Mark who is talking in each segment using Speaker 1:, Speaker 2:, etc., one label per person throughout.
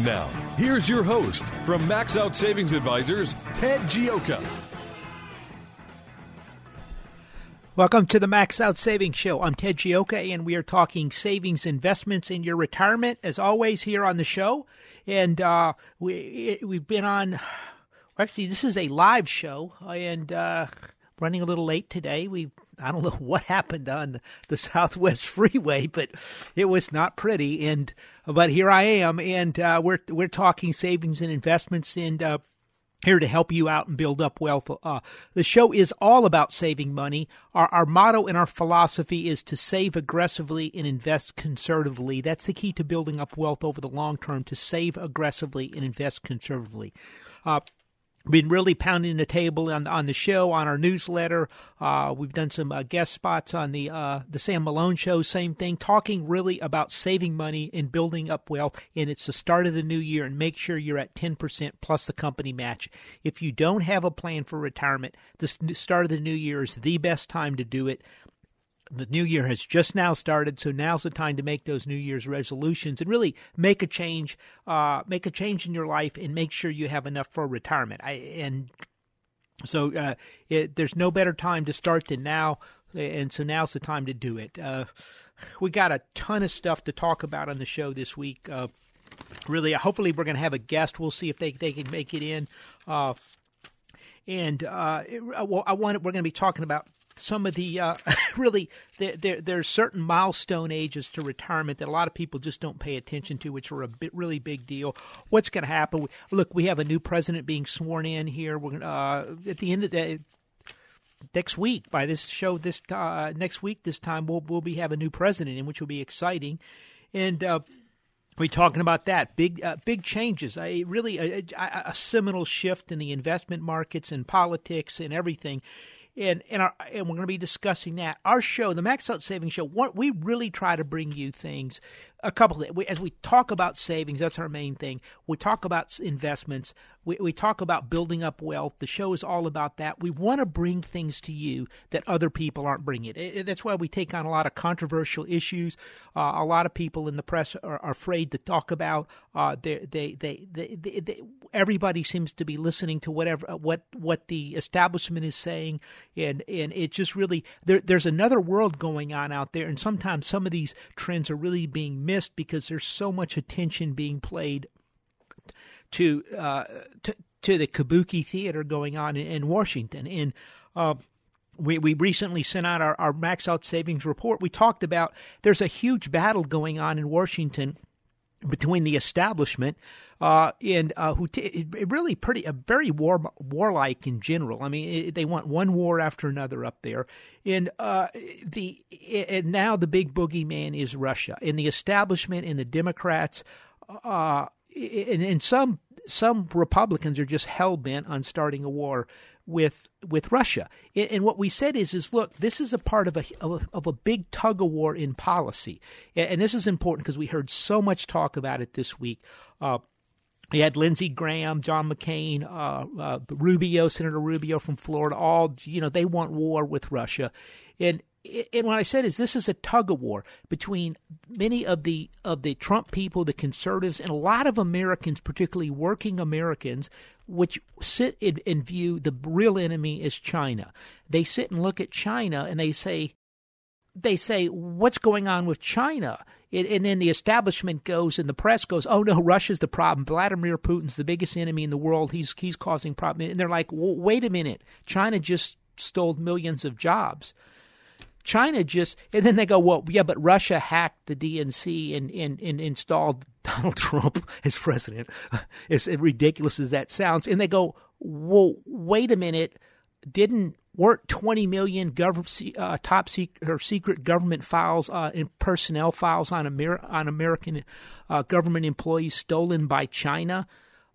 Speaker 1: Now, here's your host from Max Out Savings Advisors, Ted Gioka.
Speaker 2: Welcome to the Max Out Savings Show. I'm Ted Gioka, and we are talking savings investments in your retirement, as always, here on the show. And uh, we we've been on. Actually, this is a live show, and uh, running a little late today. We I don't know what happened on the Southwest Freeway, but it was not pretty. And but here I am, and uh, we're we're talking savings and investments, and uh, here to help you out and build up wealth. Uh, the show is all about saving money. Our, our motto and our philosophy is to save aggressively and invest conservatively. That's the key to building up wealth over the long term, to save aggressively and invest conservatively. Uh, been really pounding the table on on the show, on our newsletter. Uh, we've done some uh, guest spots on the uh, the Sam Malone show. Same thing, talking really about saving money and building up wealth. And it's the start of the new year, and make sure you're at ten percent plus the company match. If you don't have a plan for retirement, the start of the new year is the best time to do it the new year has just now started, so now's the time to make those New Year's resolutions and really make a change, uh, make a change in your life, and make sure you have enough for retirement. I, and so uh, it, there's no better time to start than now, and so now's the time to do it. Uh, we got a ton of stuff to talk about on the show this week. Uh, really, hopefully, we're going to have a guest. We'll see if they they can make it in. Uh, and uh, well, I want we're going to be talking about some of the uh, really there, there there's certain milestone ages to retirement that a lot of people just don't pay attention to, which are a bit really big deal. What's going to happen? Look, we have a new president being sworn in here. We're uh, at the end of the next week by this show this uh, next week this time we'll we'll be have a new president in which will be exciting and uh, we're talking about that big uh, big changes a really a, a, a, seminal shift in the investment markets and politics and everything and and, our, and we're going to be discussing that. Our show, the Max Out Savings Show, what, we really try to bring you things. A couple of as we talk about savings, that's our main thing. We talk about investments. We, we talk about building up wealth. The show is all about that. We want to bring things to you that other people aren't bringing. It, it, that's why we take on a lot of controversial issues. Uh, a lot of people in the press are, are afraid to talk about. Uh, they, they, they, they, they, everybody seems to be listening to whatever what what the establishment is saying, and and it just really there, there's another world going on out there, and sometimes some of these trends are really being missed because there's so much attention being played to uh, to, to the Kabuki theater going on in, in Washington. And uh, we, we recently sent out our, our max out savings report. We talked about there's a huge battle going on in Washington between the establishment uh, and uh, who t- really pretty a very war warlike in general. I mean, it, they want one war after another up there, and uh, the and now the big boogeyman is Russia, and the establishment and the Democrats. Uh, and, and some some Republicans are just hell bent on starting a war with with Russia. And what we said is is look, this is a part of a of a, of a big tug of war in policy, and this is important because we heard so much talk about it this week. Uh, we had Lindsey Graham, John McCain, uh, uh, Rubio, Senator Rubio from Florida. All you know, they want war with Russia, and and what I said is this is a tug of war between many of the of the Trump people, the conservatives, and a lot of Americans, particularly working Americans, which sit and view the real enemy as China. They sit and look at China and they say, they say, what's going on with China? It, and then the establishment goes and the press goes, "Oh no, Russia's the problem. Vladimir Putin's the biggest enemy in the world. He's he's causing problems." And they're like, "Wait a minute, China just stole millions of jobs." China just, and then they go, well, yeah, but Russia hacked the DNC and, and, and installed Donald Trump as president. As ridiculous as that sounds. And they go, well, wait a minute, didn't weren't 20 million uh, top secret or secret government files uh, and personnel files on Amer- on American uh, government employees stolen by China?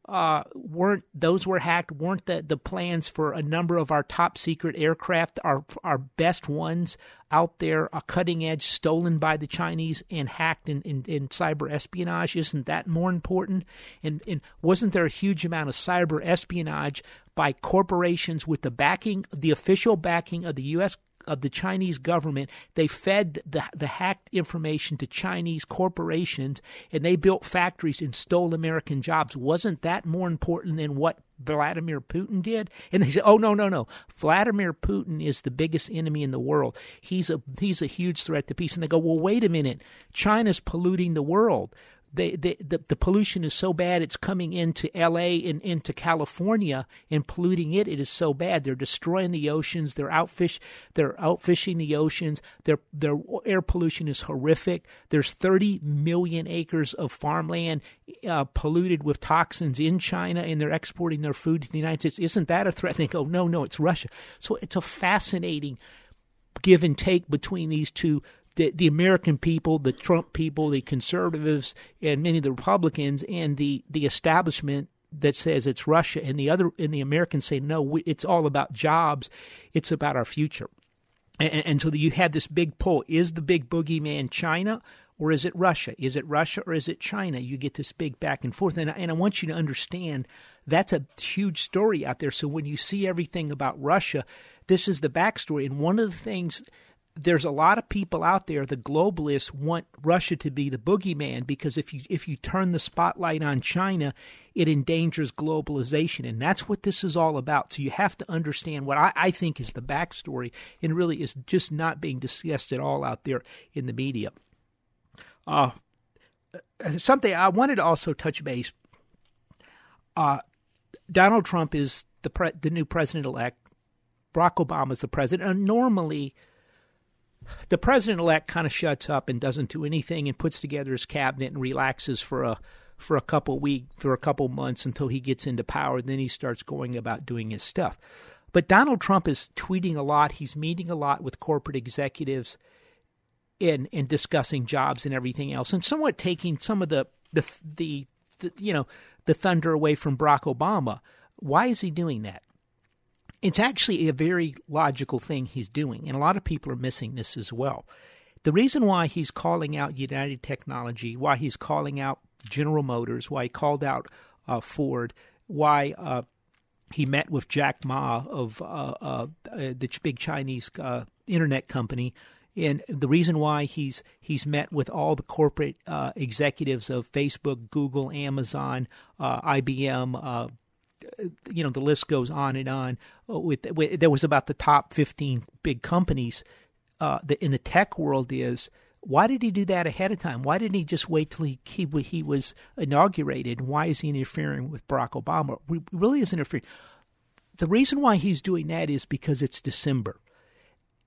Speaker 2: Uh, weren't those were hacked? Weren't the, the plans for a number of our top secret aircraft, our our best ones out there, a cutting edge, stolen by the Chinese and hacked in, in, in cyber espionage? Isn't that more important? And and wasn't there a huge amount of cyber espionage by corporations with the backing, the official backing of the U.S of the Chinese government. They fed the, the hacked information to Chinese corporations and they built factories and stole American jobs. Wasn't that more important than what Vladimir Putin did? And they said, "Oh no, no, no! Vladimir Putin is the biggest enemy in the world. He's a he's a huge threat to peace." And they go, "Well, wait a minute! China's polluting the world the, the, the, the, pollution is so bad it's coming into LA and into California and polluting it. It is so bad. They're destroying the oceans. They're outfish. They're outfishing the oceans. Their their air pollution is horrific. There's 30 million acres of farmland uh, polluted with toxins in China, and they're exporting their food to the United States. Isn't that a threat? They go, no, no, it's Russia. So it's a fascinating give and take between these two the, the American people, the Trump people, the conservatives, and many of the Republicans, and the, the establishment that says it's Russia, and the other and the Americans say no, we, it's all about jobs, it's about our future, and, and so you had this big pull: is the big boogeyman China? Or is it Russia? Is it Russia or is it China? You get this big back and forth. And, and I want you to understand that's a huge story out there. So when you see everything about Russia, this is the backstory. And one of the things there's a lot of people out there the globalists want Russia to be the boogeyman because if you if you turn the spotlight on China it endangers globalization. And that's what this is all about. So you have to understand what I, I think is the backstory and really is just not being discussed at all out there in the media. Uh, something I wanted to also touch base uh, Donald Trump is the pre- the new president elect Barack Obama is the president. And normally the president elect kind of shuts up and doesn't do anything and puts together his cabinet and relaxes for a for a couple week for a couple months until he gets into power. Then he starts going about doing his stuff. But Donald Trump is tweeting a lot. He's meeting a lot with corporate executives and and discussing jobs and everything else, and somewhat taking some of the the the, the you know the thunder away from Barack Obama. Why is he doing that? It's actually a very logical thing he's doing, and a lot of people are missing this as well. The reason why he's calling out United Technology, why he's calling out General Motors, why he called out uh, Ford, why uh, he met with Jack Ma of uh, uh the big Chinese uh, internet company, and the reason why he's he's met with all the corporate uh, executives of Facebook, Google, Amazon, IBM you know the list goes on and on. Uh, with, with there was about the top fifteen big companies uh, that in the tech world is. Why did he do that ahead of time? Why didn't he just wait till he he, he was inaugurated? Why is he interfering with Barack Obama? He really is interfering. The reason why he's doing that is because it's December,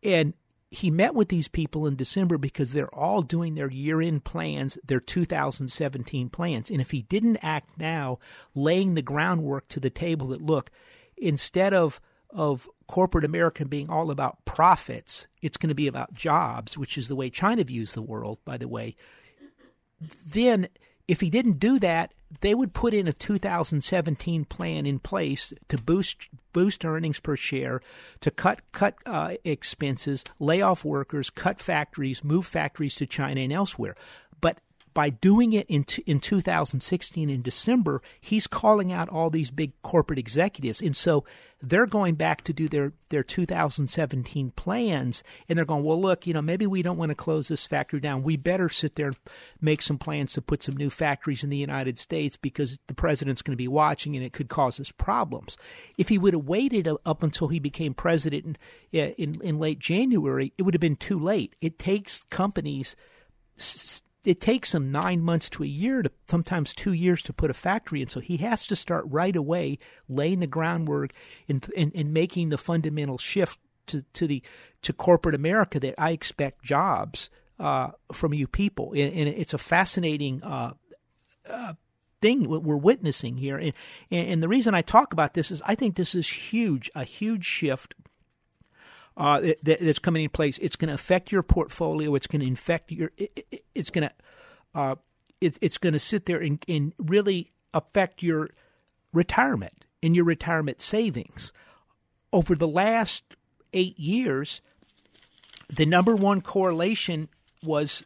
Speaker 2: and he met with these people in December because they're all doing their year end plans, their 2017 plans. And if he didn't act now, laying the groundwork to the table that, look, instead of of corporate America being all about profits, it's going to be about jobs, which is the way China views the world, by the way. Then, if he didn't do that, they would put in a 2017 plan in place to boost boost earnings per share, to cut cut uh, expenses, lay off workers, cut factories, move factories to China and elsewhere. By doing it in, t- in 2016 in December, he's calling out all these big corporate executives. And so they're going back to do their, their 2017 plans. And they're going, well, look, you know, maybe we don't want to close this factory down. We better sit there and make some plans to put some new factories in the United States because the president's going to be watching and it could cause us problems. If he would have waited up until he became president in, eh, in, in late January, it would have been too late. It takes companies it takes him nine months to a year to sometimes two years to put a factory in. So he has to start right away laying the groundwork and in, making the fundamental shift to, to the to corporate America that I expect jobs uh, from you people. And, and, it's a fascinating uh, uh, thing we're witnessing here. And, and the reason I talk about this is I think this is huge, a huge shift uh, that, that's coming in place. It's going to affect your portfolio. It's going to infect your. It, it, it's going to. Uh, it, it's going to sit there and, and really affect your retirement and your retirement savings. Over the last eight years, the number one correlation was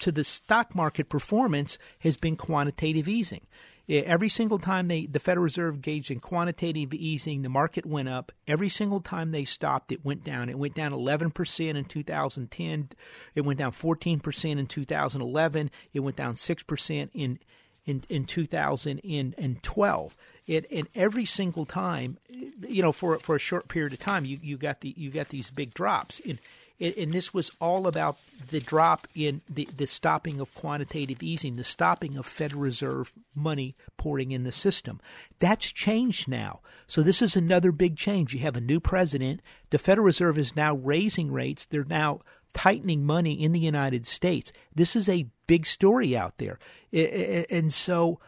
Speaker 2: to the stock market performance has been quantitative easing. Every single time they, the Federal Reserve engaged in quantitative easing, the market went up. Every single time they stopped, it went down. It went down 11% in 2010. It went down 14% in 2011. It went down 6% in in, in 2012. It, and every single time, you know, for for a short period of time, you, you got the you got these big drops. And and this was all about the drop in the, the stopping of quantitative easing, the stopping of Federal Reserve money pouring in the system. That's changed now. So this is another big change. You have a new president. The Federal Reserve is now raising rates. They're now tightening money in the United States. This is a big story out there. And so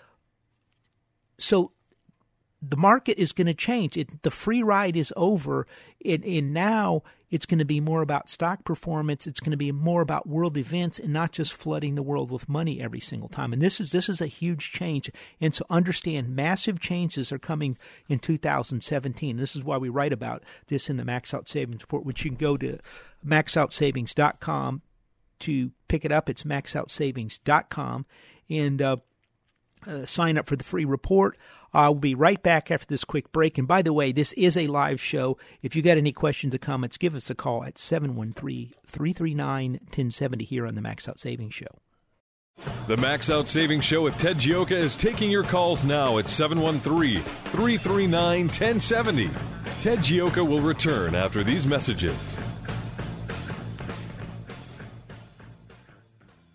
Speaker 2: so the market is going to change. It, the free ride is over, and, and now it's going to be more about stock performance. It's going to be more about world events, and not just flooding the world with money every single time. And this is this is a huge change. And so understand, massive changes are coming in 2017. This is why we write about this in the Max Out Savings Report, which you can go to maxoutsavings.com to pick it up. It's maxoutsavings.com and. Uh, uh, sign up for the free report. I will be right back after this quick break. And by the way, this is a live show. If you got any questions or comments, give us a call at 713 339 1070 here on the Max Out Savings Show.
Speaker 1: The Max Out Savings Show with Ted Gioka is taking your calls now at 713 339 1070. Ted Gioka will return after these messages.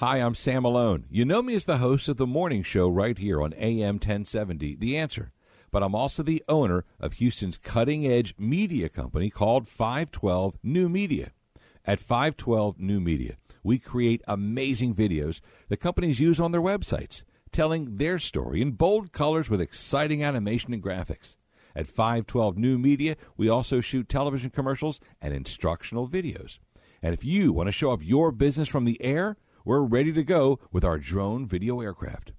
Speaker 3: Hi, I'm Sam Malone. You know me as the host of the morning show right here on AM 1070, The Answer. But I'm also the owner of Houston's cutting edge media company called 512 New Media. At 512 New Media, we create amazing videos that companies use on their websites, telling their story in bold colors with exciting animation and graphics. At 512 New Media, we also shoot television commercials and instructional videos. And if you want to show off your business from the air, we're ready to go with our drone video aircraft.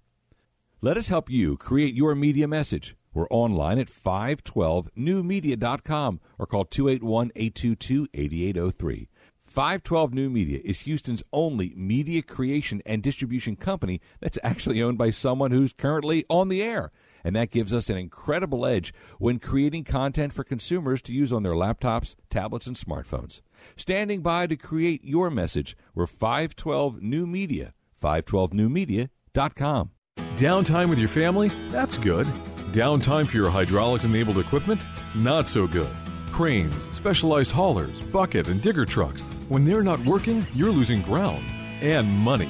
Speaker 3: Let us help you create your media message. We're online at 512newmedia.com or call 281 822 8803. 512 New Media is Houston's only media creation and distribution company that's actually owned by someone who's currently on the air. And that gives us an incredible edge when creating content for consumers to use on their laptops, tablets, and smartphones. Standing by to create your message, we're 512 New Media, 512newmedia.com.
Speaker 1: Downtime with your family? That's good. Downtime for your hydraulics enabled equipment? Not so good. Cranes, specialized haulers, bucket, and digger trucks. When they're not working, you're losing ground and money.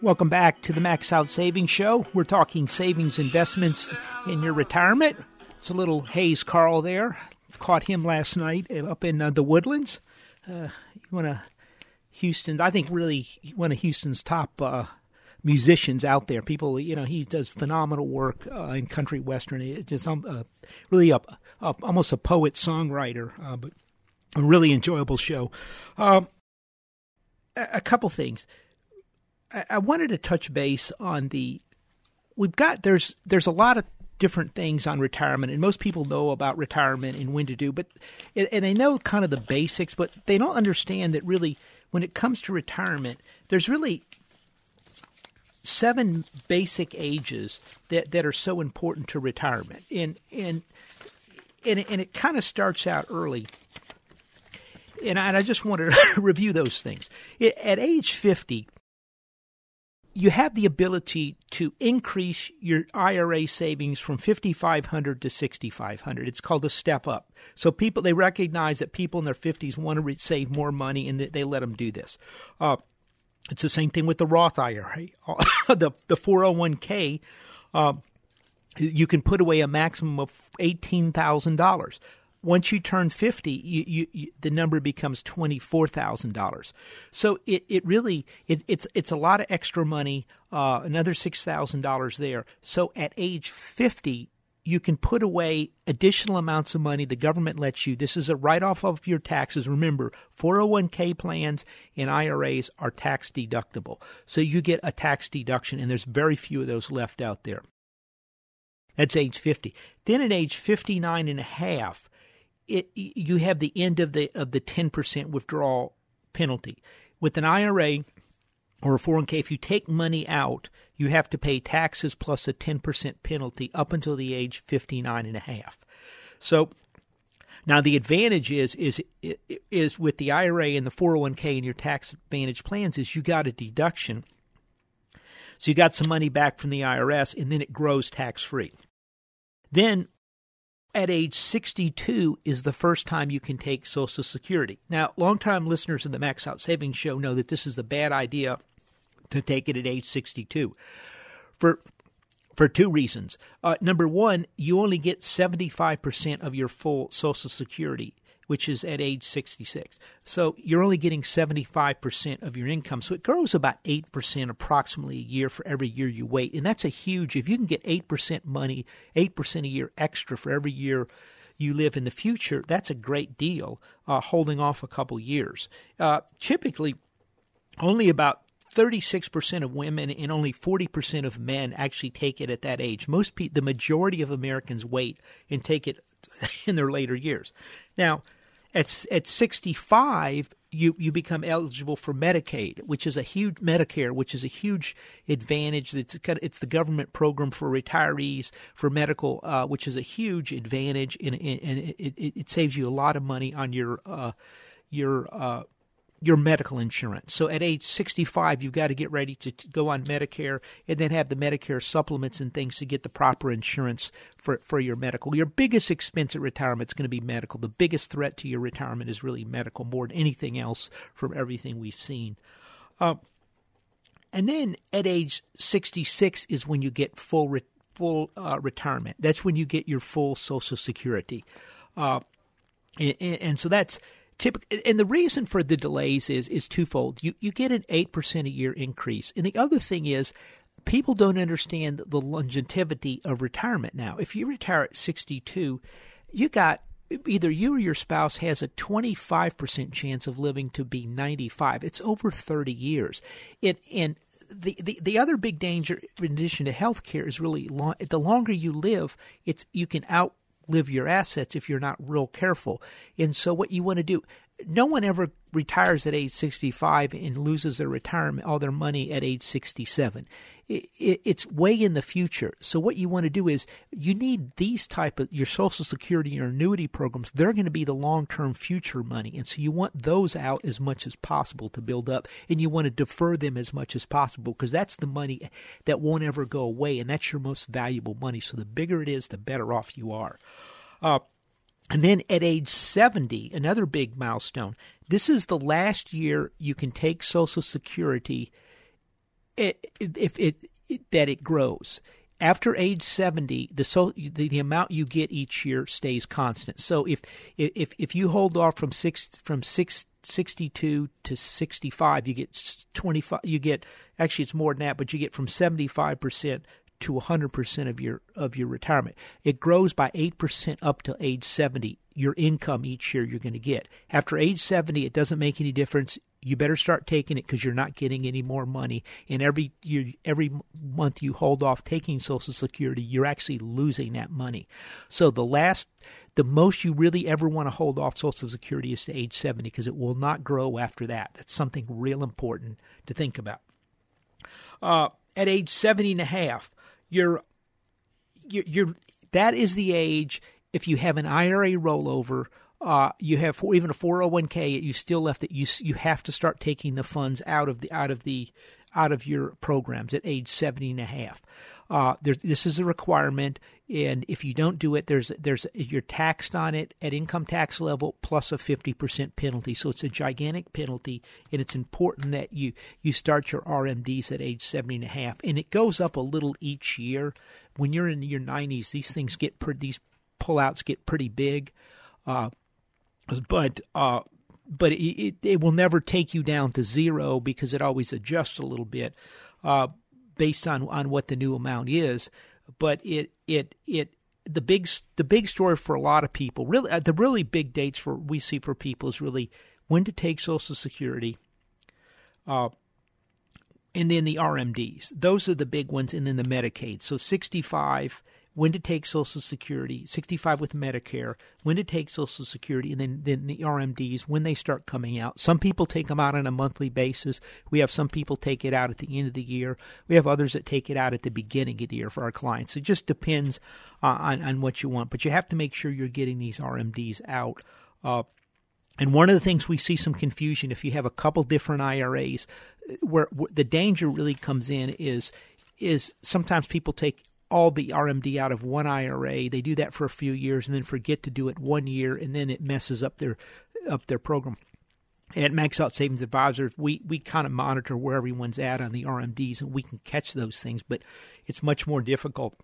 Speaker 2: Welcome back to the Max Out Savings Show. We're talking savings investments in your retirement. It's a little Hayes Carll there. caught him last night up in uh, the Woodlands. Uh, one of Houston's, I think, really one of Houston's top uh, musicians out there. People, you know, he does phenomenal work uh, in country western. It's just um, uh, really a, a, almost a poet songwriter, uh, but a really enjoyable show. Um, a, a, couple things. I, wanted to touch base on the. We've got there's there's a lot of different things on retirement, and most people know about retirement and when to do, but and they know kind of the basics, but they don't understand that really when it comes to retirement, there's really seven basic ages that, that are so important to retirement. And and and, and it kind of starts out early. And I, and I just want to review those things. At age 50, you have the ability to increase your IRA savings from 5500 to 6500 it's called a step up so people they recognize that people in their 50s want to save more money and they let them do this uh, it's the same thing with the Roth IRA, the the 401k. Uh, you can put away a maximum of eighteen thousand dollars. Once you turn fifty, you, you, you, the number becomes twenty four thousand dollars. So it, it really it, it's it's a lot of extra money. Uh, another six thousand dollars there. So at age fifty, you can put away additional amounts of money the government lets you. This is a write off of your taxes. Remember, 401k plans and IRAs are tax deductible. So you get a tax deduction, and there's very few of those left out there. That's age 50. Then at age 59 and a half, it, you have the end of the of the 10% withdrawal penalty. With an IRA, or a 401k, if you take money out, you have to pay taxes plus a 10% penalty up until the age 59 and a half. So now the advantage is is is with the IRA and the 401k and your tax advantage plans is you got a deduction. So you got some money back from the IRS and then it grows tax free. Then at age 62 is the first time you can take Social Security. Now, longtime listeners of the Max Out Savings Show know that this is a bad idea to take it at age 62 for for two reasons. Uh, number one, you only get 75% of your full Social Security, which is at age 66. So you're only getting 75% of your income. So it grows about 8% approximately a year for every year you wait. And that's a huge, if you can get 8% money, 8% a year extra for every year you live in the future, that's a great deal, uh, holding off a couple years. Uh, typically, only about 36% of women and only 40% of men actually take it at that age. Most pe- the majority of Americans wait and take it in their later years. Now, at at 65, you you become eligible for Medicaid, which is a huge Medicare, which is a huge advantage. It's it's the government program for retirees for medical, uh, which is a huge advantage, and, and it, it, it, saves you a lot of money on your uh, your uh, your medical insurance. So at age 65, you've got to get ready to, go on Medicare and then have the Medicare supplements and things to get the proper insurance for, for your medical. Your biggest expense at retirement is going to be medical. The biggest threat to your retirement is really medical more than anything else from everything we've seen. Uh, and then at age 66 is when you get full re- full uh, retirement. That's when you get your full Social Security. Uh, and, and so that's Typically, and the reason for the delays is is twofold. You you get an eight percent a year increase, and the other thing is people don't understand the longevity of retirement. Now, if you retire at sixty two, you got either you or your spouse has a 25% chance of living to be 95. It's over 30 years. It and the, the, the other big danger in addition to health care is really long, the longer you live, it's you can out outlive your assets if you're not real careful. And so, what you want to do, no one ever retires at age 65 and loses their retirement, all their money at age 67. It, it, it's way in the future. So what you want to do is you need these type of your Social Security, your annuity programs. They're going to be the long term future money, and so you want those out as much as possible to build up, and you want to defer them as much as possible because that's the money that won't ever go away, and that's your most valuable money. So the bigger it is, the better off you are. Uh, and then at age 70, another big milestone. This is the last year you can take Social Security if it, it, that it grows. after age 70 the, so, the the amount you get each year stays constant so if if if you hold off from 6 from 6 62 to 65 you get 25 you get actually it's more than that but you get from 75% to 100% of your of your retirement it grows by 8% up to age 70 your income each year you're going to get after age 70 it doesn't make any difference you better start taking it because you're not getting any more money. And every year, every month you hold off taking Social Security, you're actually losing that money. So the last, the most you really ever want to hold off Social Security is to age 70 because it will not grow after that. That's something real important to think about. Uh, at age 70 and a half, you're, you're, you're, that is the age if you have an IRA rollover uh, you have for, even a 401k you still left it. You you have to start taking the funds out of the out of the out of your programs at age 70 and a half. Uh, this is a requirement and if you don't do it there's there's you're taxed on it at income tax level plus a 50% penalty. So it's a gigantic penalty and it's important that you you start your RMDs at age 70 and a half. And it goes up a little each year. When you're in your 90s these things get these pullouts get pretty big. Uh, but uh, but it, it, will never take you down to zero because it always adjusts a little bit uh, based on on what the new amount is. But it it it the big the big story for a lot of people really uh, the really big dates for we see for people is really when to take Social Security. Uh, and then the RMDs. Those are the big ones, and then the Medicaid. So 65 when to take Social Security, 65 with Medicare, when to take Social Security, and then, then the RMDs when they start coming out. Some people take them out on a monthly basis. We have some people take it out at the end of the year. We have others that take it out at the beginning of the year for our clients. It just depends uh, on, on what you want, but you have to make sure you're getting these RMDs out. Uh, and one of the things we see some confusion if you have a couple different IRAs, where, where the danger really comes in is is sometimes people take all the RMD out of one IRA. They do that for a few years and then forget to do it one year, and then it messes up their up their program. At Max Out Savings Advisors, we, we kind of monitor where everyone's at on the RMDs, and we can catch those things, but it's much more difficult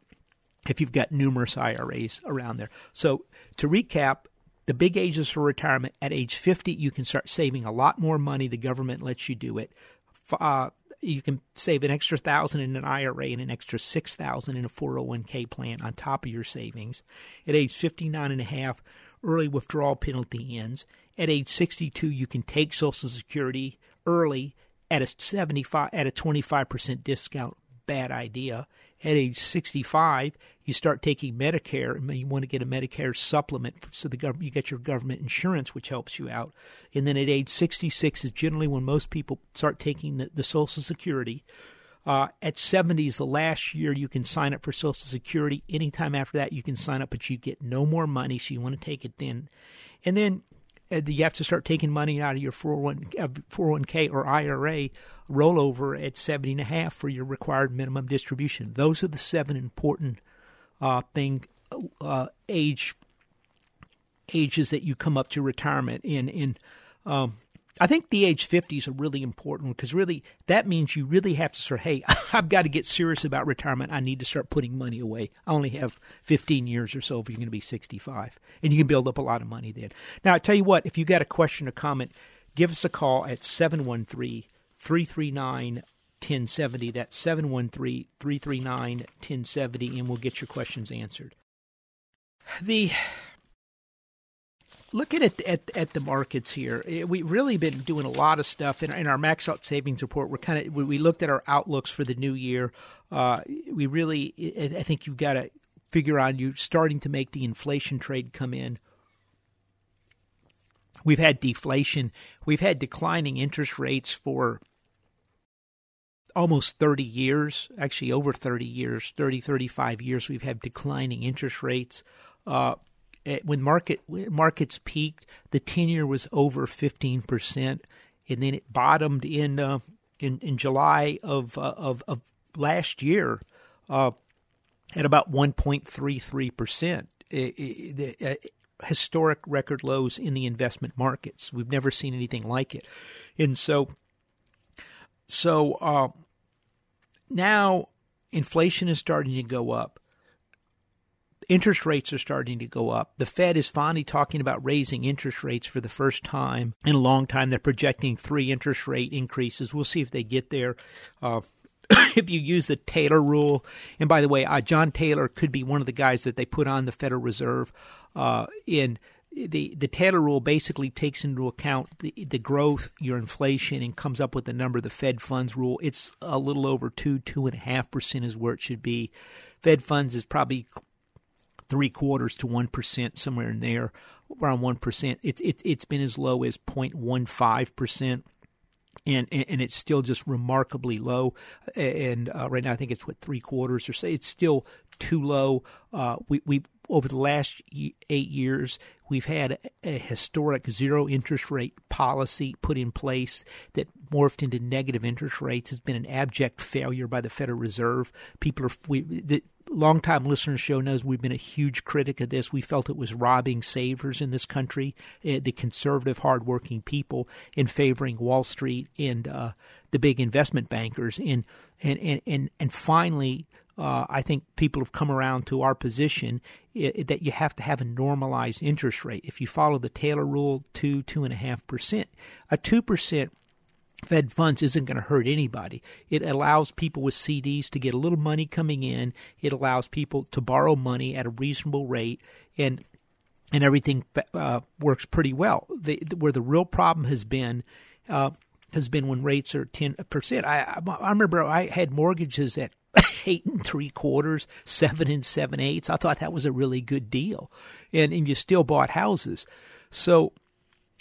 Speaker 2: if you've got numerous IRAs around there. So to recap, the big ages for retirement at age 50, you can start saving a lot more money. The government lets you do it. Uh, you can save an extra thousand in an IRA and an extra six thousand in a 401k plan on top of your savings. At age 59 and a half, early withdrawal penalty ends. At age 62, you can take Social Security early at a 75 at a 25% discount. Bad idea. At age 65, you start taking Medicare, and you want to get a Medicare supplement so the government you get your government insurance, which helps you out. And then at age 66 is generally when most people start taking the, the Social Security. Uh, at 70 is the last year you can sign up for Social Security. Anytime after that, you can sign up, but you get no more money, so you want to take it then. And then you have to start taking money out of your 401, 401k uh, or IRA rollover at 70 and a half for your required minimum distribution. Those are the seven important uh, thing uh, age ages that you come up to retirement in in um, I think the age 50 is a really important because really that means you really have to start, hey, I've got to get serious about retirement. I need to start putting money away. I only have 15 years or so if you're going to be 65. And you can build up a lot of money then. Now, I tell you what, if you got a question or comment, give us a call at 713 339 1070. That's 713 339 1070, and we'll get your questions answered. The looking at, at at the markets here, eh, we've really been doing a lot of stuff in, in our max out savings report. We're kind of we looked at our outlooks for the new year. Uh, we really, I think you've got to figure on you starting to make the inflation trade come in. We've had deflation. We've had declining interest rates for almost 30 years, actually over 30 years, 30, 35 years, we've had declining interest rates. Uh, when market markets peaked, the 10 year was over 15%, and then it bottomed in uh, in, in July of, uh, of, of last year uh, at about 1.33%. the, uh, historic record lows in the investment markets. We've never seen anything like it. And so, so uh, now inflation is starting to go up. Interest rates are starting to go up. The Fed is finally talking about raising interest rates for the first time in a long time. They're projecting three interest rate increases. We'll see if they get there. Uh, if you use the Taylor rule, and by the way, uh, John Taylor could be one of the guys that they put on the Federal Reserve. Uh, in the the Taylor rule basically takes into account the the growth, your inflation, and comes up with the number. Of the Fed funds rule, it's a little over two two and a half percent is where it should be. Fed funds is probably three quarters to one percent, somewhere in there, around one percent. It's it, it's been as low as 0.15 percent and, and it's still just remarkably low. And uh, right now, I think it's what three quarters or so. It's still too low. Uh, we we over the last eight years, we've had a historic zero interest rate policy put in place that morphed into negative interest rates. Has been an abject failure by the Federal Reserve. People are we longtime listeners show knows we've been a huge critic of this. We felt it was robbing savers in this country, uh, the conservative, hardworking people, in favoring Wall Street and uh, the big investment bankers. And and and and, and finally, uh, I think people have come around to our position it, that you have to have a normalized interest rate. If you follow the Taylor rule, two two and a half percent, a two percent Fed funds isn't going to hurt anybody. It allows people with CDs to get a little money coming in. It allows people to borrow money at a reasonable rate, and and everything uh, works pretty well. The, where the real problem has been uh, has been when rates are ten percent. I I remember I had mortgages at eight and three quarters, seven and seven eighths. I thought that was a really good deal, and and you still bought houses. So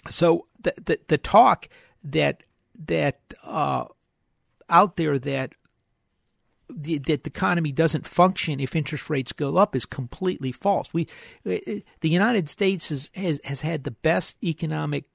Speaker 2: so the the, the talk that that uh, out there that the, that the economy doesn't function if interest rates go up is completely false. We, uh, the United States has has, has had the best economic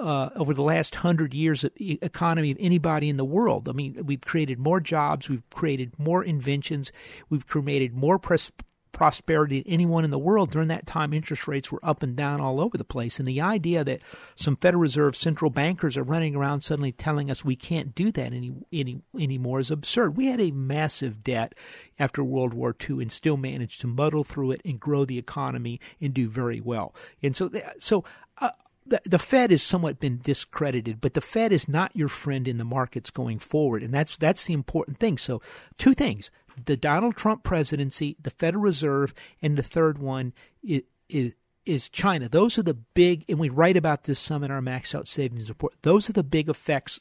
Speaker 2: uh, over the last hundred years of economy of anybody in the world. I mean, we've created more jobs, we've created more inventions, we've created more pres- prosperity to anyone in the world. During that time, interest rates were up and down all over the place. And the idea that some Federal Reserve central bankers are running around suddenly telling us we can't do that any, any anymore is absurd. We had a massive debt after World War II and still managed to muddle through it and grow the economy and do very well. And so, so. Uh, the, the Fed has somewhat been discredited, but the Fed is not your friend in the markets going forward, and that's that's the important thing. So, two things: the Donald Trump presidency, the Federal Reserve, and the third one is, is is China. Those are the big, and we write about this some in our Max Out Savings report. Those are the big effects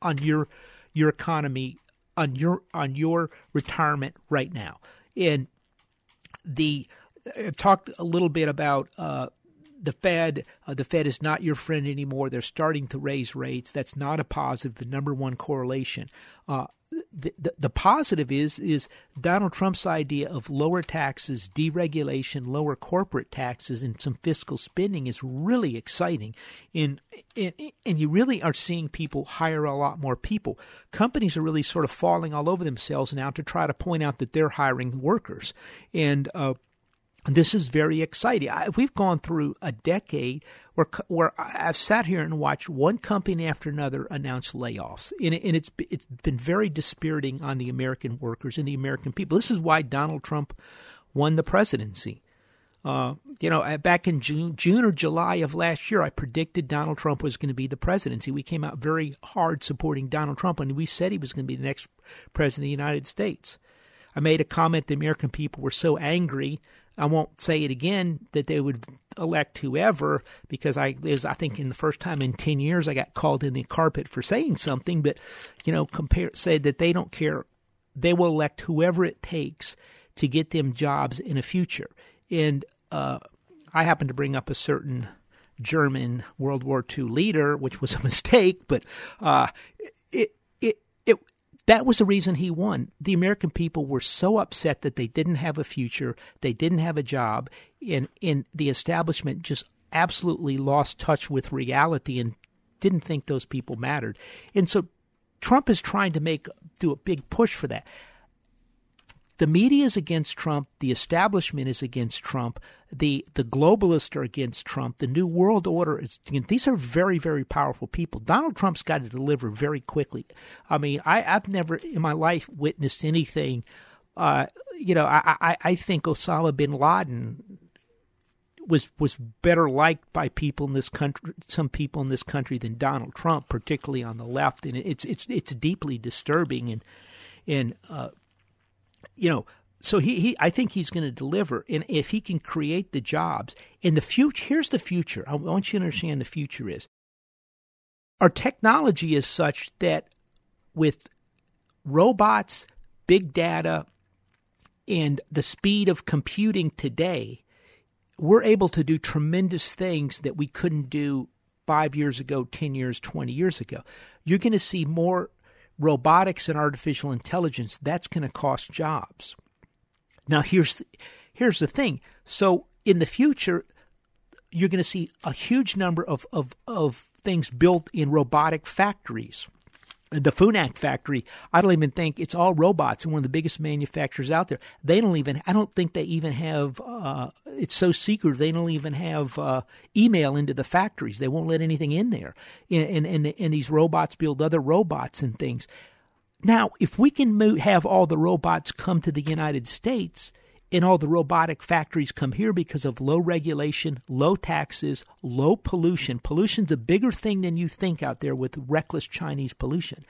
Speaker 2: on your your economy, on your on your retirement right now. And the I talked a little bit about uh, the Fed, uh, the Fed is not your friend anymore. They're starting to raise rates. That's not a positive. The number one correlation. Uh, the, the, positive is is Donald Trump's idea of lower taxes, deregulation, lower corporate taxes, and some fiscal spending is really exciting. And, and and you really are seeing people hire a lot more people. Companies are really sort of falling all over themselves now to try to point out that they're hiring workers. And uh, this is very exciting. I, we've gone through a decade where where I've sat here and watched one company after another announce layoffs, and, it, and it's it's been very dispiriting on the American workers and the American people. This is why Donald Trump won the presidency. Uh, you know, back in June, June or July of last year, I predicted Donald Trump was going to be the presidency. We came out very hard supporting Donald Trump, and we said he was going to be the next president of the United States. I made a comment the American people were so angry I won't say it again that they would elect whoever because I was I think in the first time in ten years I got called in the carpet for saying something, but you know compare said that they don't care they will elect whoever it takes to get them jobs in a future. And uh, I happen to bring up a certain German World War II leader, which was a mistake, but uh, it it it that was the reason he won. The American people were so upset that they didn't have a future, they didn't have a job, and, and the establishment just absolutely lost touch with reality and didn't think those people mattered. And so Trump is trying to make do a big push for that. The media is against Trump, the establishment is against Trump, the the globalists are against Trump, the New World Order is. These are very very powerful people. Donald Trump's got to deliver very quickly. I mean, I, I've never in my life witnessed anything. Uh, you know, I, I I think Osama bin Laden was was better liked by people in this country, some people in this country than Donald Trump, particularly on the left, and it's it's it's deeply disturbing and and uh, you know, so he, he I think he's going to deliver. And if he can create the jobs in the future, here's the future. I want you to understand the future is our technology is such that with robots, big data, and the speed of computing today, we're able to do tremendous things that we couldn't do five years ago, 10 years, 20 years ago. You're going to see more robotics and artificial intelligence, that's going to cost jobs. Now here's here's the thing. So in the future, you're going to see a huge number of, of, of things built in robotic factories the Fanuc factory, I don't even think it's all robots and one of the biggest manufacturers out there. They don't even, I don't think they even have, uh, it's so secret, they don't even have uh, email into the factories. They won't let anything in there. And, and, and these robots build other robots and things. Now, if we can move, have all the robots come to the United States, and all the robotic factories come here because of low regulation, low taxes, low pollution. Pollution's a bigger thing than you think out there with reckless Chinese pollution.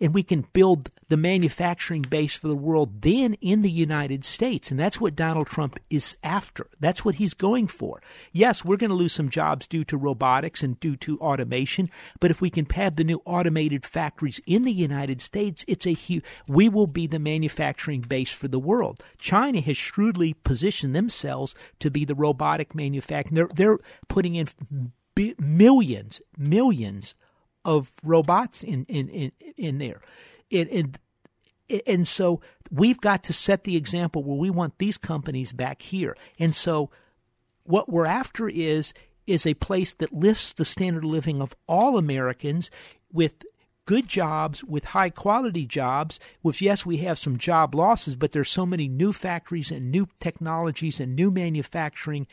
Speaker 2: And we can build the manufacturing base for the world then in the United States. And that's what Donald Trump is after. That's what he's going for. Yes, we're going to lose some jobs due to robotics and due to automation, but if we can have the new automated factories in the United States, it's a huge, we will be the manufacturing base for the world. China has shrewdly position themselves to be the robotic manufacturer. They're, they're putting in b- millions, millions of robots in in in, in there, and, and and so we've got to set the example where we want these companies back here. And so what we're after is is a place that lifts the standard of living of all Americans with good jobs, with high quality jobs, with yes, we have some job losses, but there's so many new factories and new technologies and new manufacturing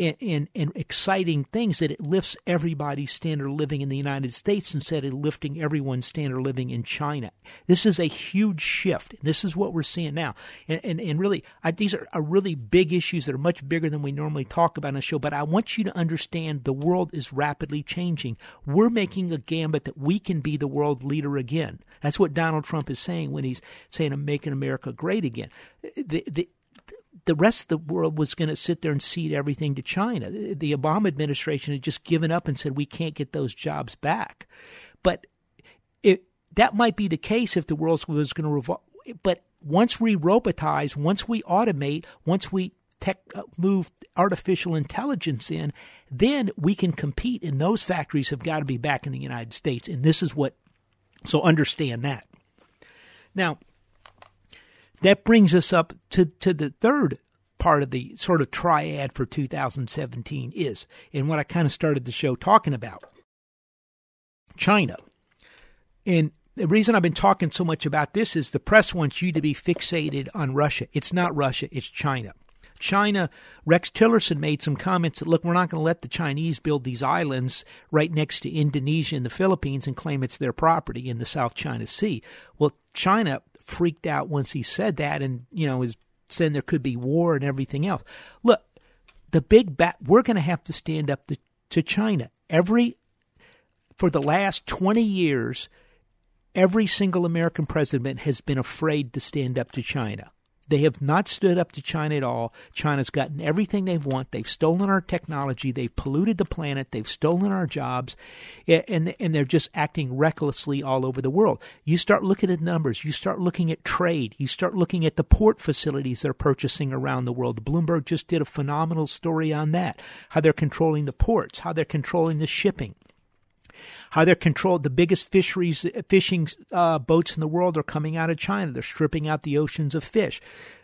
Speaker 2: and, and, exciting things that it lifts everybody's standard of living in the United States instead of lifting everyone's standard of living in China. This is a huge shift. This is what we're seeing now. And, and, and really, I, these are, are really big issues that are much bigger than we normally talk about on the show, but I want you to understand the world is rapidly changing. We're making a gambit that we can be the world leader again. That's what Donald Trump is saying when he's saying, I'm making America great again. The, the, the rest of the world was going to sit there and cede everything to China. The Obama administration had just given up and said we can't get those jobs back. But it, that might be the case if the world was going to revolve. But once we robotize, once we automate, once we tech, uh, move artificial intelligence in, then we can compete. And those factories have got to be back in the United States. And this is what. So understand that. Now that brings us up to, to the third part of the sort of triad for 2017 is, and what I kind of started the show talking about China. And the reason I've been talking so much about this is the press wants you to be fixated on Russia. It's not Russia, it's China. China, Rex Tillerson made some comments that, look, we're not going to let the Chinese build these islands right next to Indonesia and the Philippines and claim it's their property in the South China Sea. Well, China freaked out once he said that and, you know, is saying there could be war and everything else. Look, the big bat, we're going to have to stand up to, to China. Every, for the last 20 years, every single American president has been afraid to stand up to China. They have not stood up to China at all. China's gotten everything they want. They've stolen our technology. They've polluted the planet. They've stolen our jobs, and and they're just acting recklessly all over the world. You start looking at numbers. You start looking at trade. You start looking at the port facilities they're purchasing around the world. Bloomberg just did a phenomenal story on that. How they're controlling the ports. How they're controlling the shipping how they're controlled. The biggest fisheries, fishing uh, boats in the world are coming out of China. They're stripping out the oceans of fish.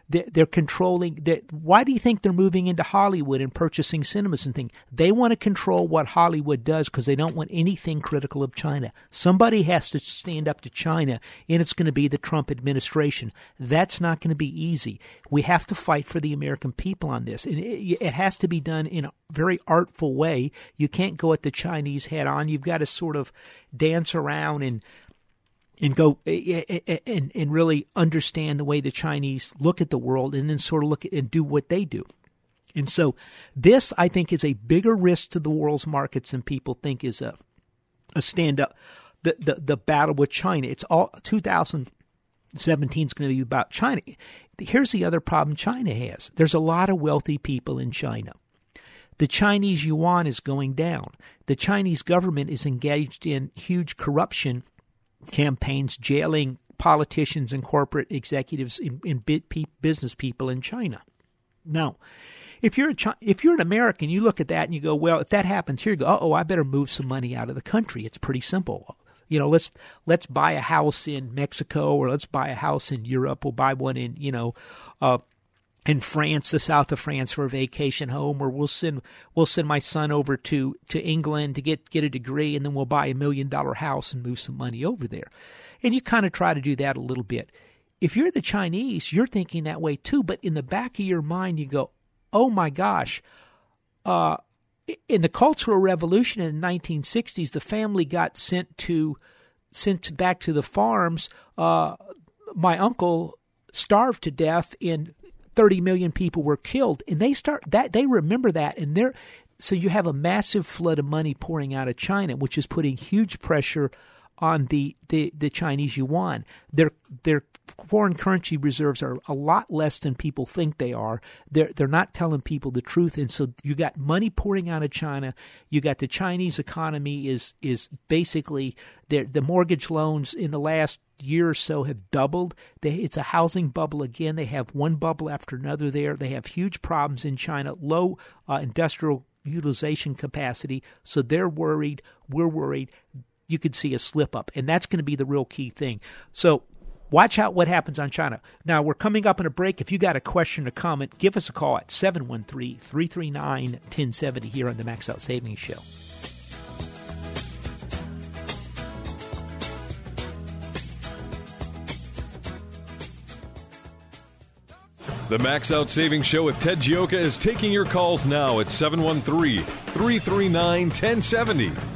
Speaker 2: They're, controlling. They're, why do you think they're moving into Hollywood and purchasing cinemas and things? They want to control what Hollywood does because they don't want anything critical of China. Somebody has to stand up to China, and it's going to be the Trump administration. That's not going to be easy. We have to fight for the American people on this, and it, it has to be done in a very artful way. You can't go at the Chinese head on. You've got to sort of dance around and and go eh, eh, eh, and and really understand the way the Chinese look at the world, and then sort of look at and do what they do. And so, this I think is a bigger risk to the world's markets than people think is a a stand up. The, the the battle with China. It's all 2017 is going to be about China. Here's the other problem China has. There's a lot of wealthy people in China. The Chinese yuan is going down. The Chinese government is engaged in huge corruption campaigns jailing politicians and corporate executives and, business people in China. Now, if you're a if you're an American, you look at that and you go, well, if that happens here, you go, oh, I better move some money out of the country. It's pretty simple. You know, let's let's buy a house in Mexico or let's buy a house in Europe. We'll buy one in you know uh, in France, the south of France, for a vacation home, or we'll send we'll send my son over to to England to get get a degree, and then we'll buy a million dollar house and move some money over there. And you kind of try to do that a little bit. If you're the Chinese, you're thinking that way too, but in the back of your mind, you go, "Oh my gosh." Uh, in the Cultural Revolution in the 1960s, the family got sent to sent back to the farms. Uh, my uncle starved to death in 30 million people were killed and they start that they remember that and they're so you have a massive flood of money pouring out of China which is putting huge pressure on the, the, the Chinese yuan. Their their foreign currency reserves are a lot less than people think they are. They're they're not telling people the truth, and so you got money pouring out of China. You got the Chinese economy is is basically the mortgage loans in the last year or so have doubled. They, it's a housing bubble again. They have one bubble after another there. They have huge problems in China, low uh, industrial utilization capacity. So they're worried. We're worried. You could see a slip up, and that's going to be the real key thing. So watch out what happens on China. Now, we're coming up in a break. If you got a question or comment, give us a call at 713 339 1070 here on the Max Out Savings Show.
Speaker 1: The Max Out Savings Show with Ted Gioka is taking your calls now at 713 339 1070.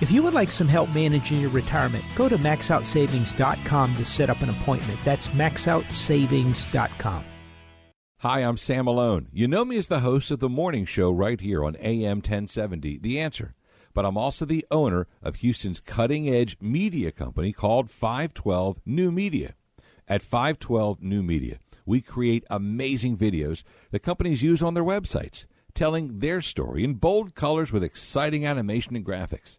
Speaker 2: If you would like some help managing your retirement, go to maxoutsavings.com to set up an appointment. That's maxoutsavings.com.
Speaker 3: Hi, I'm Sam Malone. You know me as the host of the morning show right here on AM 1070, The Answer. But I'm also the owner of Houston's cutting edge media company called 512 New Media. At 512 New Media, we create amazing videos that companies use on their websites, telling their story in bold colors with exciting animation and graphics.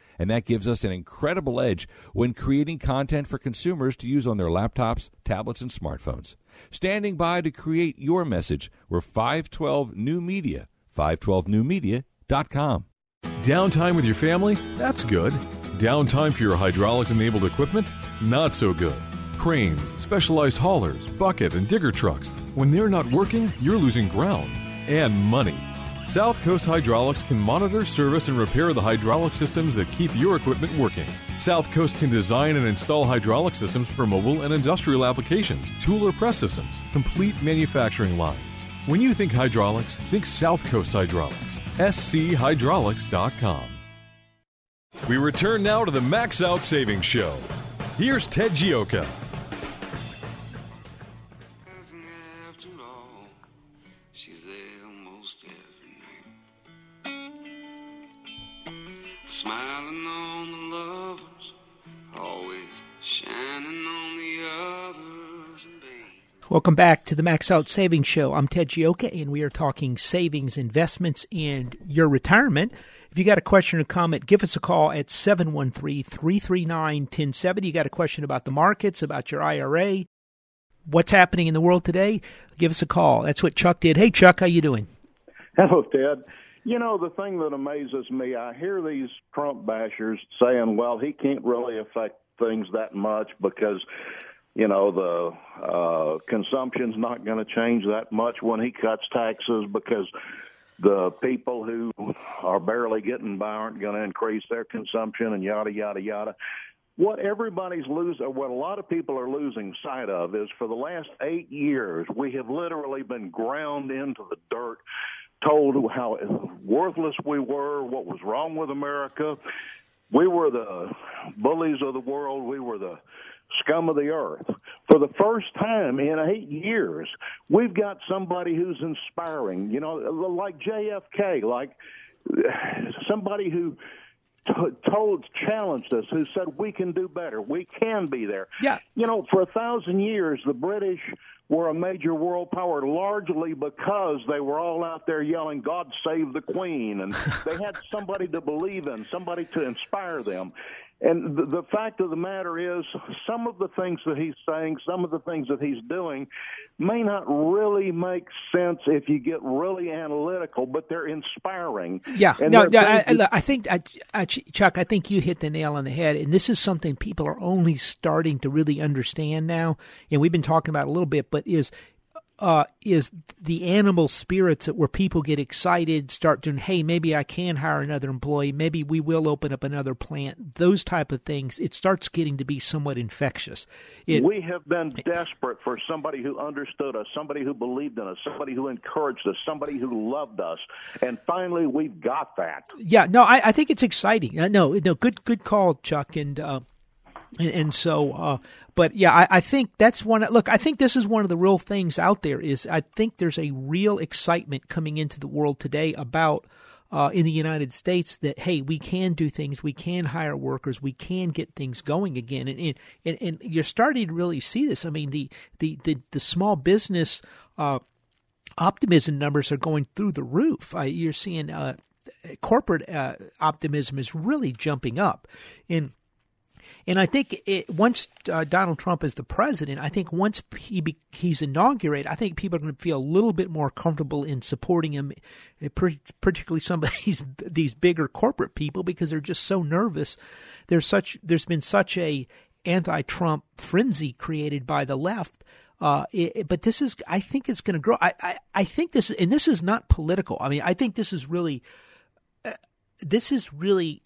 Speaker 3: And that gives us an incredible edge when creating content for consumers to use on their laptops, tablets, and smartphones. Standing by to create your message, we're 512 New Media, 512newmedia.com.
Speaker 1: Downtime with your family? That's good. Downtime for your hydraulics enabled equipment? Not so good. Cranes, specialized haulers, bucket, and digger trucks when they're not working, you're losing ground and money. South Coast Hydraulics can monitor, service, and repair the hydraulic systems that keep your equipment working. South Coast can design and install hydraulic systems for mobile and industrial applications, tool or press systems, complete manufacturing lines. When you think hydraulics, think South Coast Hydraulics. schydraulics.com. We return now to the Max Out Savings Show. Here's Ted Gioka.
Speaker 4: Smiling on the lovers, always shining on the others.
Speaker 2: Welcome back to the Max Out Savings Show. I'm Ted Gioka, and we are talking savings, investments, and your retirement. If you got a question or comment, give us a call at 713 339 1070. You got a question about the markets, about your IRA, what's happening in the world today? Give us a call. That's what Chuck did. Hey, Chuck, how you doing?
Speaker 5: Hello, Ted. You know, the thing that amazes me, I hear these Trump bashers saying, well, he can't really affect things that much because, you know, the uh, consumption's not going to change that much when he cuts taxes because the people who are barely getting by aren't going to increase their consumption and yada, yada, yada. What everybody's losing, what a lot of people are losing sight of is for the last eight years, we have literally been ground into the dirt, told how worthless we were, what was wrong with America. We were the bullies of the world. We were the scum of the earth. For the first time in eight years, we've got somebody who's inspiring, you know, like JFK, like somebody who told, challenged us, who said we can do better, we can be there.
Speaker 2: Yeah.
Speaker 5: You know, for a thousand years, the British were a major world power largely because they were all out there yelling, God save the Queen. And they had somebody to believe in, somebody to inspire them. And the, the fact of the matter is, some of the things that he's saying, some of the things that he's doing, may not really make sense if you get really analytical, but they're inspiring.
Speaker 2: Yeah,
Speaker 5: And
Speaker 2: no, no I, I, I think, I, Chuck, I think you hit the nail on the head, and this is something people are only starting to really understand now. And we've been talking about a little bit, but is uh, is the animal spirits that where people get excited, start doing, hey, maybe I can hire another employee, maybe we will open up another plant, those type of things. It starts getting to be somewhat infectious. It,
Speaker 5: we have been desperate for somebody who understood us, somebody who believed in us, somebody who encouraged us, somebody who loved us, and finally we've got that.
Speaker 2: Yeah, no, I, I think it's exciting. Uh, no, no, good, good call, Chuck, and uh, and, and so, uh, but yeah, I, I think that's one. Look, I think this is one of the real things out there. Is I think there's a real excitement coming into the world today about. Uh, in the United States, that hey, we can do things, we can hire workers, we can get things going again, and and, and you're starting to really see this. I mean, the the the, the small business uh, optimism numbers are going through the roof. You're seeing uh, corporate uh, optimism is really jumping up, and and I think it, once uh, Donald Trump is the president, I think once he be, he's inaugurated, I think people are going to feel a little bit more comfortable in supporting him, uh, particularly some of these these bigger corporate people because they're just so nervous. There's such there's been such a anti-Trump frenzy created by the left. Uh, it, but this is, I think it's going to grow. I, I, I think this, and this is not political. I mean, I think this is really, uh, this is really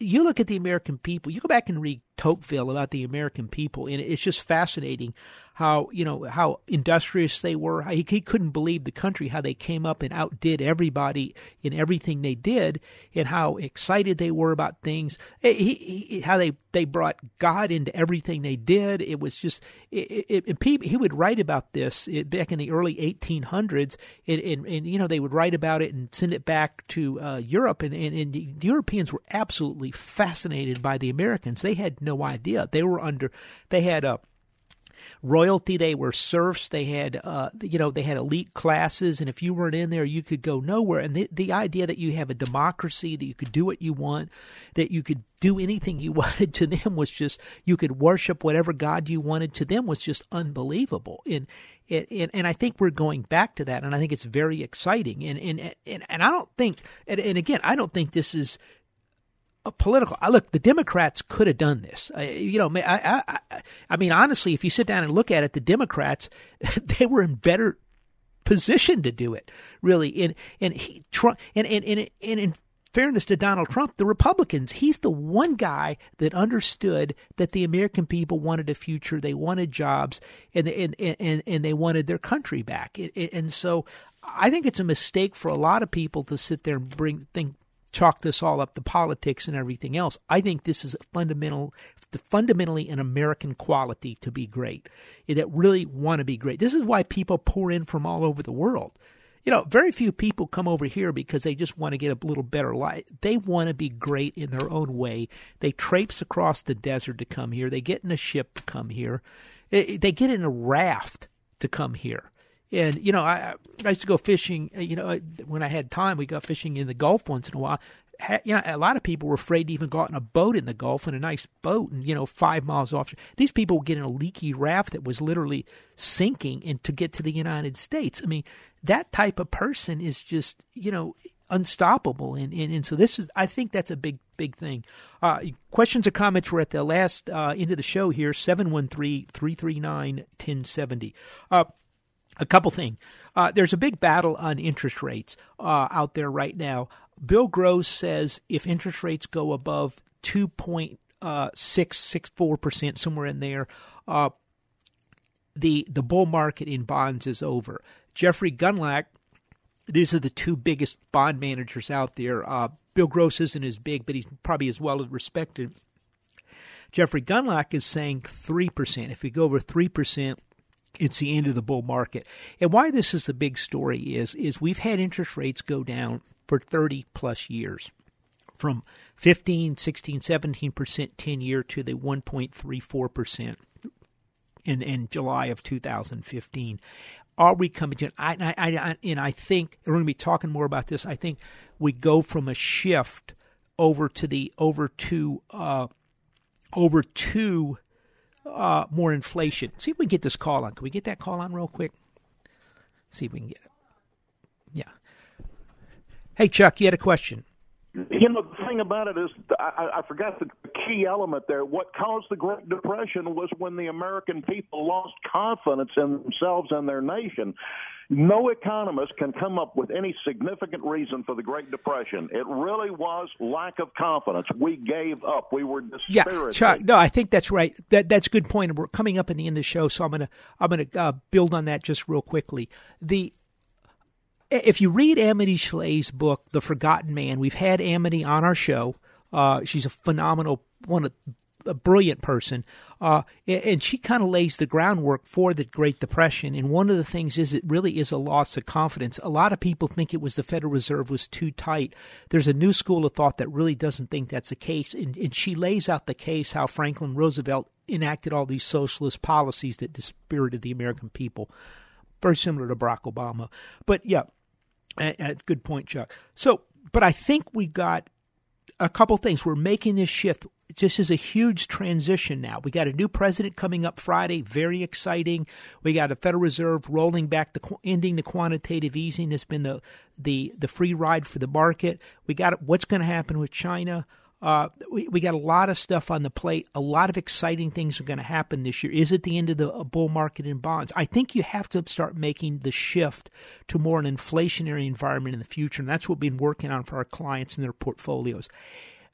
Speaker 2: you look at the American people, you go back and read Tocqueville about the American people, and it's just fascinating how you know how industrious they were. He, he couldn't believe the country how they came up and outdid everybody in everything they did, and how excited they were about things. He, he, how they they brought God into everything they did. It was just it, it, and people, he would write about this back in the early 1800s, and, and, and, you know they would write about it and send it back to uh, Europe, and, and, and the Europeans were absolutely fascinated by the Americans. They had no idea they were under they had a royalty. They were serfs. They had, uh, you know, they had elite classes, and if you weren't in there, you could go nowhere. And the, the idea that you have a democracy, that you could do what you want, that you could do anything you wanted to them was just you could worship whatever god you wanted to them was just unbelievable. And and, and I think we're going back to that, and I think it's very exciting. And and and, and I don't think, and, and again, I don't think this is a political. I look, the Democrats could have done this. Uh, you know, I, I, I mean, honestly, if you sit down and look at it, the Democrats, they were in better position to do it, really. And and he Trump and and and, and in fairness to Donald Trump, the Republicans, he's the one guy that understood that the American people wanted a future, they wanted jobs, and and and, and they wanted their country back. And so I think it's a mistake for a lot of people to sit there and bring think chalk this all up to politics and everything else. I think this is a fundamental fundamentally an American quality to be great. That really want to be great. This is why people pour in from all over the world. You know, very few people come over here because they just want to get a little better life. They want to be great in their own way. They traipse across the desert to come here. They get in a ship to come here. They get in a raft to come here. And you know, I, I used to go fishing. You know, when I had time, we go fishing in the Gulf once in a while. You know, a lot of people were afraid to even go out in a boat in the Gulf in a nice boat, and you know, five miles off. These people would get in a leaky raft that was literally sinking, and to get to the United States. I mean, that type of person is just you know unstoppable, and and, and so this is. I think that's a big big thing. Uh, questions or comments were at the last uh, end of the show here 713 339 1070. A couple things. Uh, there's a big battle on interest rates uh, out there right now. Bill Gross says if interest rates go above 2.664 uh, percent, somewhere in there, uh, the the bull market in bonds is over. Jeffrey Gundlach, these are the two biggest bond managers out there. Uh, Bill Gross isn't as big, but he's probably as well respected. Jeffrey Gundlach is saying 3%. If we go over 3%, it's the end of the bull market. And why this is a big story is is we've had interest rates go down for 30 plus years from 15, 16, 17% 10 year to the 1.34% in in July of 2015. Are we coming to? I, I, I, and I think we're going to be talking more about this. I think we go from a shift over to the over to uh, over to uh, more inflation. See if we can get this call on. Can we get that call on real quick? See if we can get it. Yeah. Hey, Chuck, you had a question.
Speaker 5: You know, the thing about it is, I, I forgot the key element there. What caused the Great Depression was when the American people lost confidence in themselves and their nation. No economist can come up with any significant reason for the Great Depression. It really was lack of confidence. We gave up. We were dispirited.
Speaker 2: Yeah, Chuck. No, I think that's right. That that's a good point. We're coming up in the end of the show, so I'm gonna I'm gonna uh, build on that just real quickly. The if you read Amity Shlaes' book, The Forgotten Man, we've had Amity on our show. Uh, she's a phenomenal one of a brilliant person, uh, and she kind of lays the groundwork for the Great Depression. And one of the things is it really is a loss of confidence. A lot of people think it was the Federal Reserve was too tight. There's a new school of thought that really doesn't think that's the case, and, and she lays out the case how Franklin Roosevelt enacted all these socialist policies that dispirited the American people, very similar to Barack Obama. But yeah, good point, Chuck. So, but I think we got a couple things. We're making this shift this is a huge transition now. We got a new president coming up Friday, very exciting. We got a Federal Reserve rolling back the ending the quantitative easing has been the the the free ride for the market. We got what's going to happen with China. Uh, we, we got a lot of stuff on the plate. A lot of exciting things are going to happen this year. Is it the end of the bull market in bonds? I think you have to start making the shift to more an inflationary environment in the future, and that's what we've been working on for our clients and their portfolios.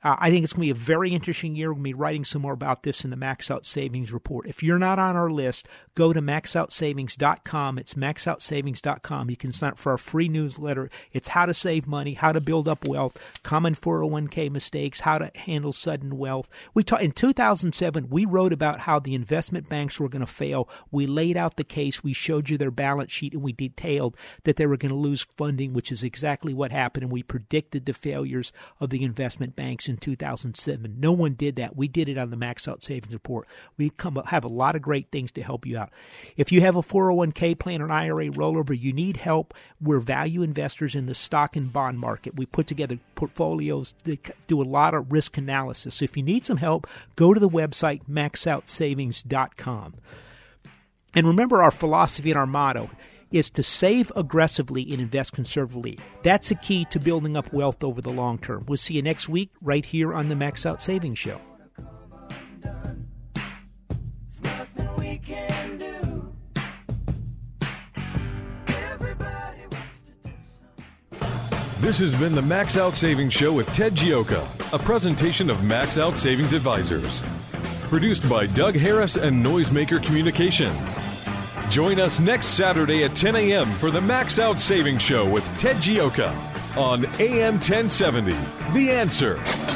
Speaker 2: Uh, I think it's going to be a very interesting year. We'll be writing some more about this in the Max Out Savings Report. If you're not on our list, go to maxoutsavings.com. It's maxoutsavings.com. You can sign up for our free newsletter. It's how to save money, how to build up wealth, common 401k mistakes, how to handle sudden wealth. We ta- in 2007, we wrote about how the investment banks were going to fail. We laid out the case. We showed you their balance sheet, and we detailed that they were going to lose funding, which is exactly what happened. And we predicted the failures of the investment banks in in 2007. No one did that. We did it on the Max Out Savings Report. We come have a lot of great things to help you out. If you have a 401k plan or an IRA rollover, you need help. We're value investors in the stock and bond market. We put together portfolios that do a lot of risk analysis. So if you need some help, go to the website maxoutsavings.com. And remember our philosophy and our motto is to save aggressively and invest conservatively. That's the key to building up wealth over the long term. We'll see you next week right here on the Max Out Savings Show.
Speaker 1: This has been the Max Out Savings Show with Ted Gioka, a presentation of Max Out Savings Advisors. Produced by Doug Harris and Noisemaker Communications. Join us next Saturday at 10 a.m. for the Max Out Savings Show with Ted Gioka on AM 1070. The answer.